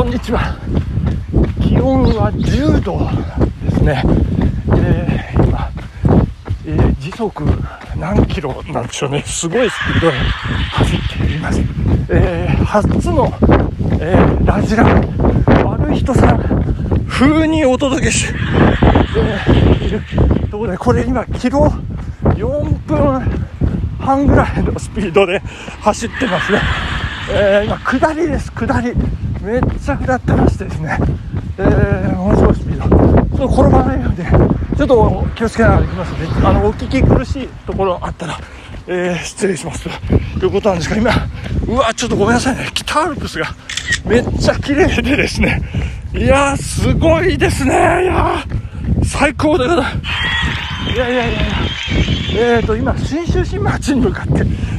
こんにちは気温は10度ですね、えー、今、えー、時速何キロなんでしょうね。すごいスピードで走っています、えー、初の、えー、ラジラ悪い人さん。風にお届けし、え、いる。ところでこれ今キロ4分半ぐらいのスピードで走ってますね、え、今下りです下り。めっちゃ下ってましてですね、えー、ものすごいスピード、ちょっと転ばないように、ちょっと気をつけながら行きますので、あのお聞き苦しいところあったら、えー、失礼します。ということなんですが、今、うわ、ちょっとごめんなさいね、北アルプスがめっちゃ綺麗でですね、いや、すごいですね、いや、最高でございます。いやいやいやいや、えーと、今、信州新町に向かって、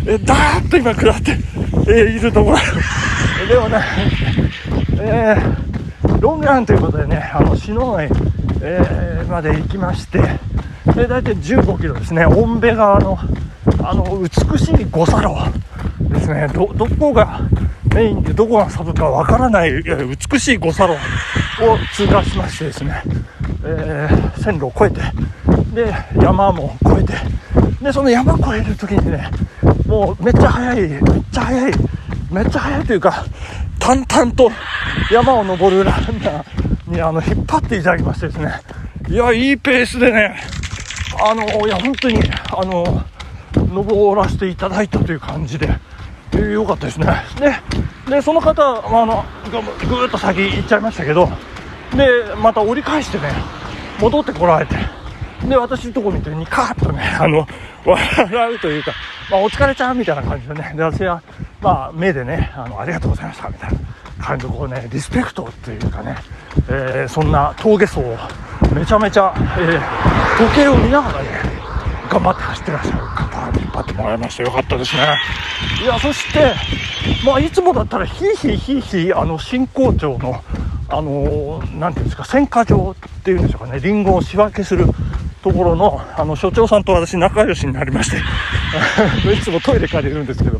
えー、ダーッと今下って、えー、いるところ。ではない、えー、ロングランということでね、あの、篠ノえー、まで行きまして、で、大体15キロですね、オンベ川の、あの、美しい五差路ですね、ど、どこがメインでどこがサブかわからない美しい五差路を通過しましてですね、えー、線路を越えて、で、山も越えて、で、その山越える時にね、もうめっちゃ速い、めっちゃ速い、めっちゃ速いというか、淡々と山を登るランナーにあの引っ張っていただきましてですね、いや、いいペースでね、あの、いや、本当に、あの、登らせていただいたという感じで、えー、よかったですね。で、で、その方、あの、ぐーっと先行っちゃいましたけど、で、また折り返してね、戻ってこられて、で、私のとこ見てニカーッとね、あの、笑うというか、まあ、お疲れちゃんみたいな感じでね、で、私は、まあ、目でね、あの、ありがとうございましたみたいな感じで、こうね、リスペクトというかね、えー、そんな峠層をめちゃめちゃ、えー、時計を見ながらね、頑張って走ってらっしゃる方に引っ張ってもらいましたよかったですね。いや、そして、まあ、いつもだったら、ひいひいひいひい、あの、新校長の、あのー、なんていうんですか、選果場っていうんでしょうかね、リンゴを仕分けするところの、あの、所長さんと私仲良しになりまして いつもトイレ借りるんですけど、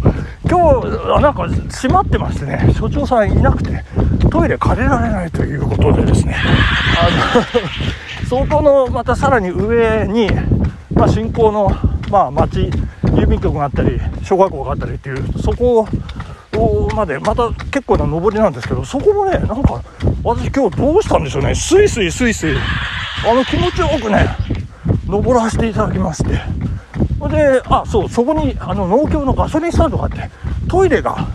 今日、なんか閉まってましてね、所長さんいなくて、トイレ借りられないということでですね、あの 相当のまたさらに上に、まあ、新興の、まあ、町、郵便局があったり、小学校があったりっていう、そこまで、また結構な上りなんですけど、そこもね、なんか、私今日どうしたんでしょうね、スイスイスイスイ、あの気持ちよくね、登らせていただきまして、で、あ、そう、そこにあの農協のガソリンスタンドがあって、トイレが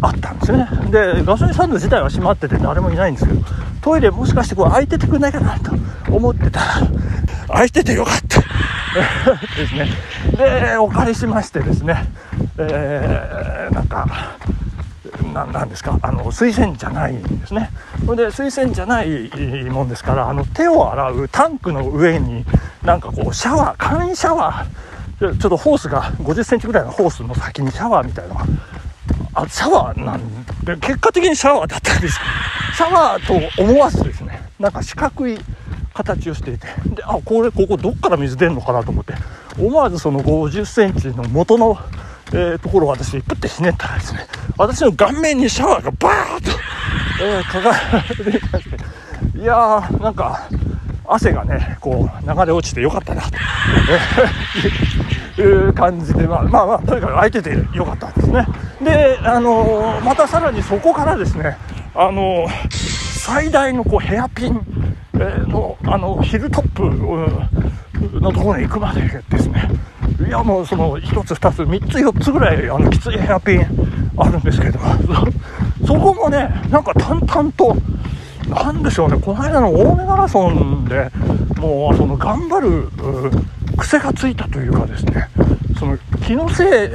あったんですよね。で、ガソリンスタンド自体は閉まってて誰もいないんですけど、トイレもしかしてこう開いててくれないかなと思ってたら、開いててよかった ですね。で、お借りしましてですね、えー、なんか、なんですかあの水洗じゃないんですねそれで水洗じゃないもんですからあの手を洗うタンクの上になんかこうシャワー簡易シャワーちょっとホースが50センチぐらいのホースの先にシャワーみたいなのがあシャワーなんで結果的にシャワーだったんです。シャワーと思わずですねなんか四角い形をしていてであこれここどっから水出るのかなと思って思わずその50センチの元のえー、ところを私、プッてひねったらですね、私の顔面にシャワーがバーッと、えー、かかっていまして、いやー、なんか、汗がね、こう、流れ落ちてよかったな、と。いう感じで、まあまあ、とにかく空いててよかったんですね。で、あのー、またさらにそこからですね、あのー、最大のこうヘアピン、の、あの、ヒルトップのところに行くまでですね、いやもうその1つ2つ3つ4つぐらいあのきついヘアピンあるんですけどそこもねなんか淡々となんでしょうねこの間の青梅マラソンでもうその頑張る癖がついたというかですねその気のせい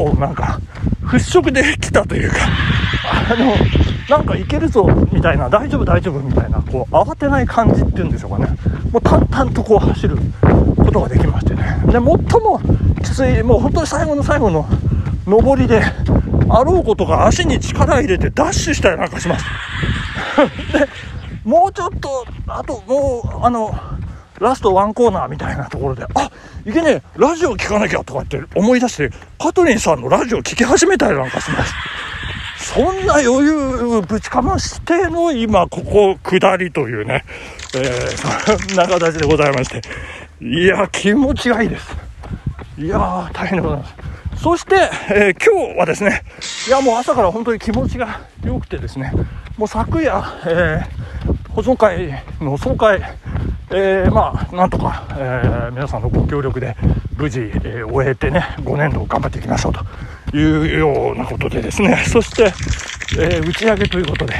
をなんか払拭できたというかあのなんかいけるぞみたいな大丈夫大丈夫みたいなこう慌てない感じっていうんでしょうかね。もう淡々とこう走ることができましてね。で最もきついもう本当に最後の最後の上りであろうことが足に力入れてダッシュしたりなんかします。でもうちょっとあともうあのラストワンコーナーみたいなところで、あいけねえ、ラジオ聞かなきゃとかって思い出して、カトリンさんのラジオ聞き始めたりなんかします。そんな余裕ぶちかましての今、ここ下りというね、えー、そんな形でございまして、いや、気持ちがいいです。いやー、大変でございます。そして、えー、今日はですね、いや、もう朝から本当に気持ちが良くてですね、もう昨夜、えー、保存会の総会、えー、まあ、なんとか、えー、皆さんのご協力で無事、えー、終えてね、5年度頑張っていきましょうというようなことでですね、そして、え打ち上げということで、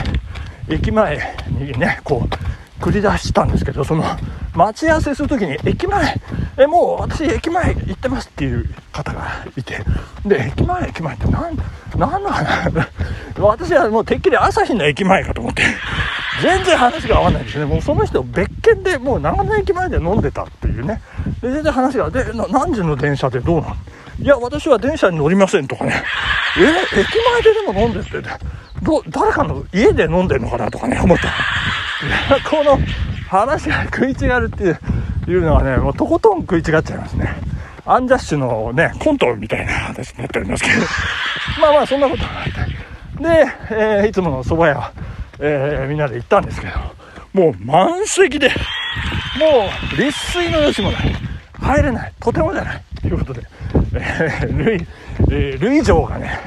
駅前にね、こう、繰り出したんですけど、その、待ち合わせするときに、駅前、え、もう私駅前行ってますっていう方がいて、で、駅前、駅前って何、何の話？私はもうてっきり朝日の駅前かと思って、全然話が合わないですね。もうその人別件でもう長野駅前で飲んでたっていうね。で、全然話が、で、何時の電車でどうなの？いや、私は電車に乗りませんとかね。え、駅前ででも飲んでって、ど、誰かの家で飲んでんのかなとかね、思った。この話が食い違うっていうのはね、もうとことん食い違っちゃいますね。アンジャッシュのね、コントみたいな話になっておりますけど。まあまあ、そんなことがあって。で、えー、いつもの蕎麦屋、えー、みんなで行ったんですけど、もう満席で、もう立水の余地もない。入れない。とてもじゃない。ということで、えー、ルイ、えー、ルイ城がね、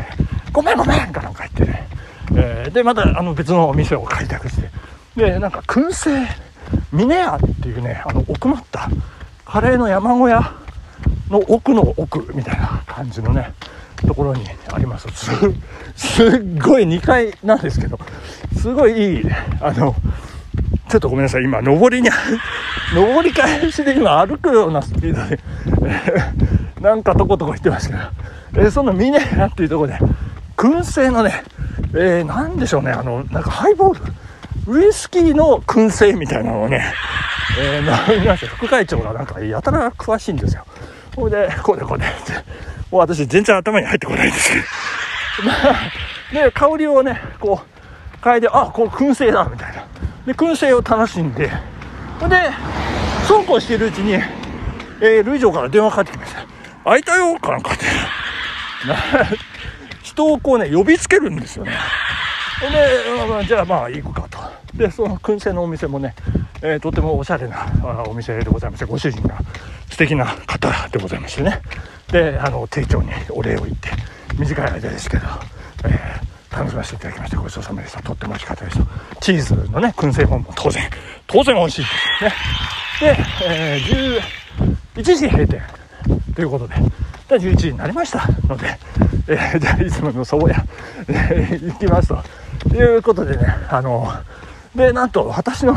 ごめんごめんかなんか言ってね、えー、で、またあの別のお店を開拓して、で、なんか燻製、峰屋っていうね、あの奥まったカレーの山小屋の奥の奥みたいな感じのね、ところにあります。す すっごい2階なんですけど、すごいいい、あの、ちょっとごめんなさい、今、上りに、上り返しで今歩くようなスピードで、なんかとことこ行ってますけど、えー、そのミネラっていうところで、燻製のね、えー、なんでしょうね、あの、なんかハイボール、ウイスキーの燻製みたいなのをね、えー、飲みました。副会長がなんかやたら詳しいんですよ。ほいで、こうでこうで、もう私全然頭に入ってこないんですけど。まあ、で、香りをね、こう、嗅いで、あ、こう燻製だみたいな。で、燻製を楽しんで、ほんで、そうこうしているうちに、えー、ルイジョから電話かかってきました。会いたよかなんかって。人をこうね、呼びつけるんですよね。で、じゃあまあ行くかと。で、その燻製のお店もね、えー、とてもおしゃれなお店でございまして、ご主人が素敵な方でございましてね。で、あの、丁重にお礼を言って、短い間ですけど、えー、楽しませていただきまして、ごちそうさまでした。とっても美味しかったです。チーズのね、燻製本も当然、当然美味しい。ですね。で、えー、11時閉店ということで、で11時になりました。ので、えー、じゃあいつもの蕎麦屋、えー、行きますと。いうことでね、あの、で、なんと私の、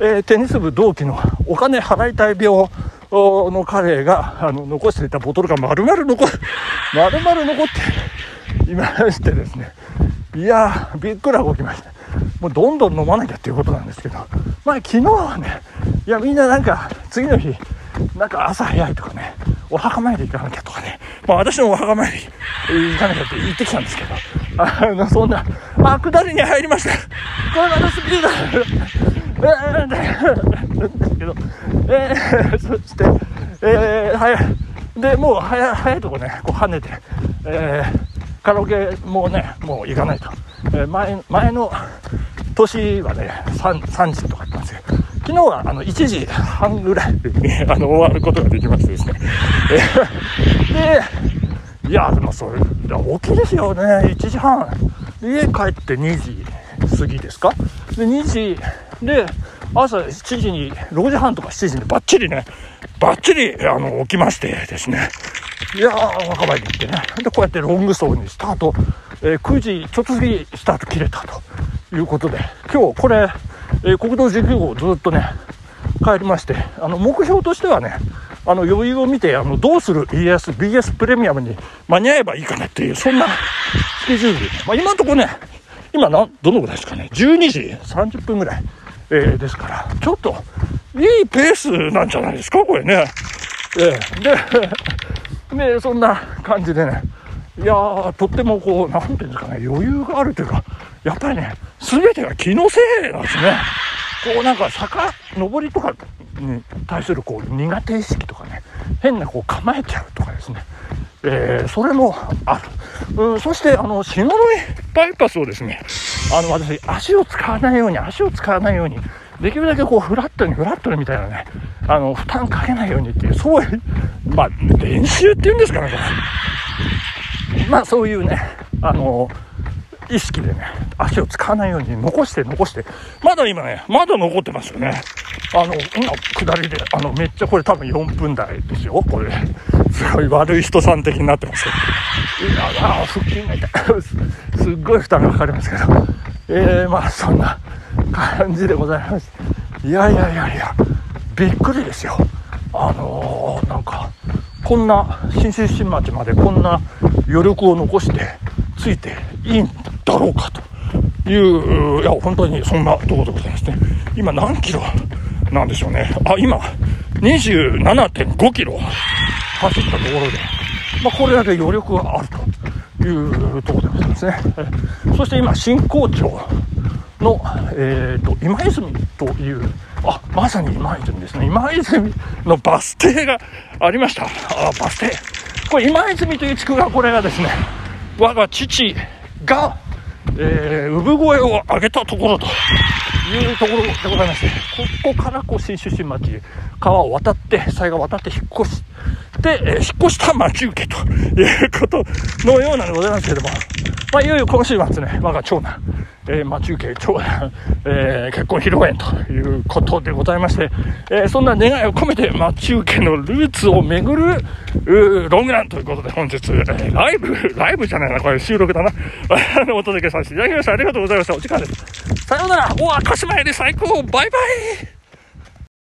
えー、テニス部同期のお金払いたい病の彼が、あの、残していたボトルが丸々残、丸々残っていましてですね、いやー、びっくら動きました。もうどんどん飲まなきゃっていうことなんですけど、まあ昨日はね、いやみんななんか次の日、なんか朝早いとかね、お墓参り行かなきゃとかね、まあ私もお墓参り行かなきゃって言ってきたんですけど、あの、そんな、あ、下りに入りました。これまたスピード、えー、ですけど、えー、そして、えー、早い。で、もう早早いとこね、こう跳ねて、えー、カラオケもね、もう行かないと。えー、前、前の年はね、3, 3時とか言ったんですよ。昨日はあの1時半ぐらいにあの終わることができましてですね。で、いや、でもそれ、大きいですよね。1時半。家帰って2時過ぎですか？で、2時で、朝7時に、6時半とか7時にバッチリね、バッチリ、あの、起きましてですね。いやー、若林に行ってね。で、こうやってロング走にスタート、えー、9時ちょっと過ぎスタート切れたということで、今日これ、えー、国道19号ずっとね、帰りまして、あの、目標としてはね、あの、余裕を見て、あの、どうする BS、BS プレミアムに間に合えばいいかなっていう、そんなスケジュール、まあ、今のところね、今な、どのぐらいですかね、12時？30分ぐらい、えー、ですから、ちょっと、いいペースなんじゃないですか、これね。えー、で、で、そんな感じでね、いやー、とってもこう、なんていうんですかね、余裕があるというか、やっぱりね、すべてが気のせいなんですね。こうなんか坂、登りとかに対するこう苦手意識とかね、変なこう構えちゃうとかですね、えー、それもある。うん、そして、あの、篠ノ井バイパスをですね、あの、私、足を使わないように、足を使わないように、できるだけこう、フラットに、フラットにみたいなね、あの、負担かけないようにっていう、そういう、まあ、練習っていうんですかね、これ。まあ、そういうね、あの、意識でね、足を使わないように残して残して、まだ今ね、まだ残ってますよね。あの、今、下りで、あの、めっちゃこれ多分4分台ですよ、これ。すごい悪い人さん的になってますけど。いや、腹筋が痛い。すすっごい負担がかかりますけど。えー、まあ、そんな感じでございます。いやいやいやいや、びっくりですよ。あのー、なんか、こんな、新出身町までこんな余力を残してついていいんだろうかという、いや、本当にそんなところでございますね。今何キロなんでしょうね。あ、今、27.5キロ走ったところで、まあ、これだけ余力があるというところでございますね。そして今、新校長の、えーと、今泉という、あ、まさに今泉ですね。今泉のバス停がありました。あ、バス停。これ今泉という地区が、これがですね、我が父が、えー、産声を上げたところというところでございまして、ここからこう新出身町、川を渡って、災害を渡って引っ越し、で、えー、引っ越した待ち受けということのようなのでございますけれども、まあ、いよいよ今週末ね、我が長男、えー、待ち受け長男、えー、結婚披露宴ということでございまして、えー、そんな願いを込めて待ち受けのルーツを巡る、ロングランということで本日、えー、ライブ、ライブじゃないな、これ収録だな、お届けさせていただきました。ありがとうございました。お時間です。さようなら。お、赤島より最高バイバイ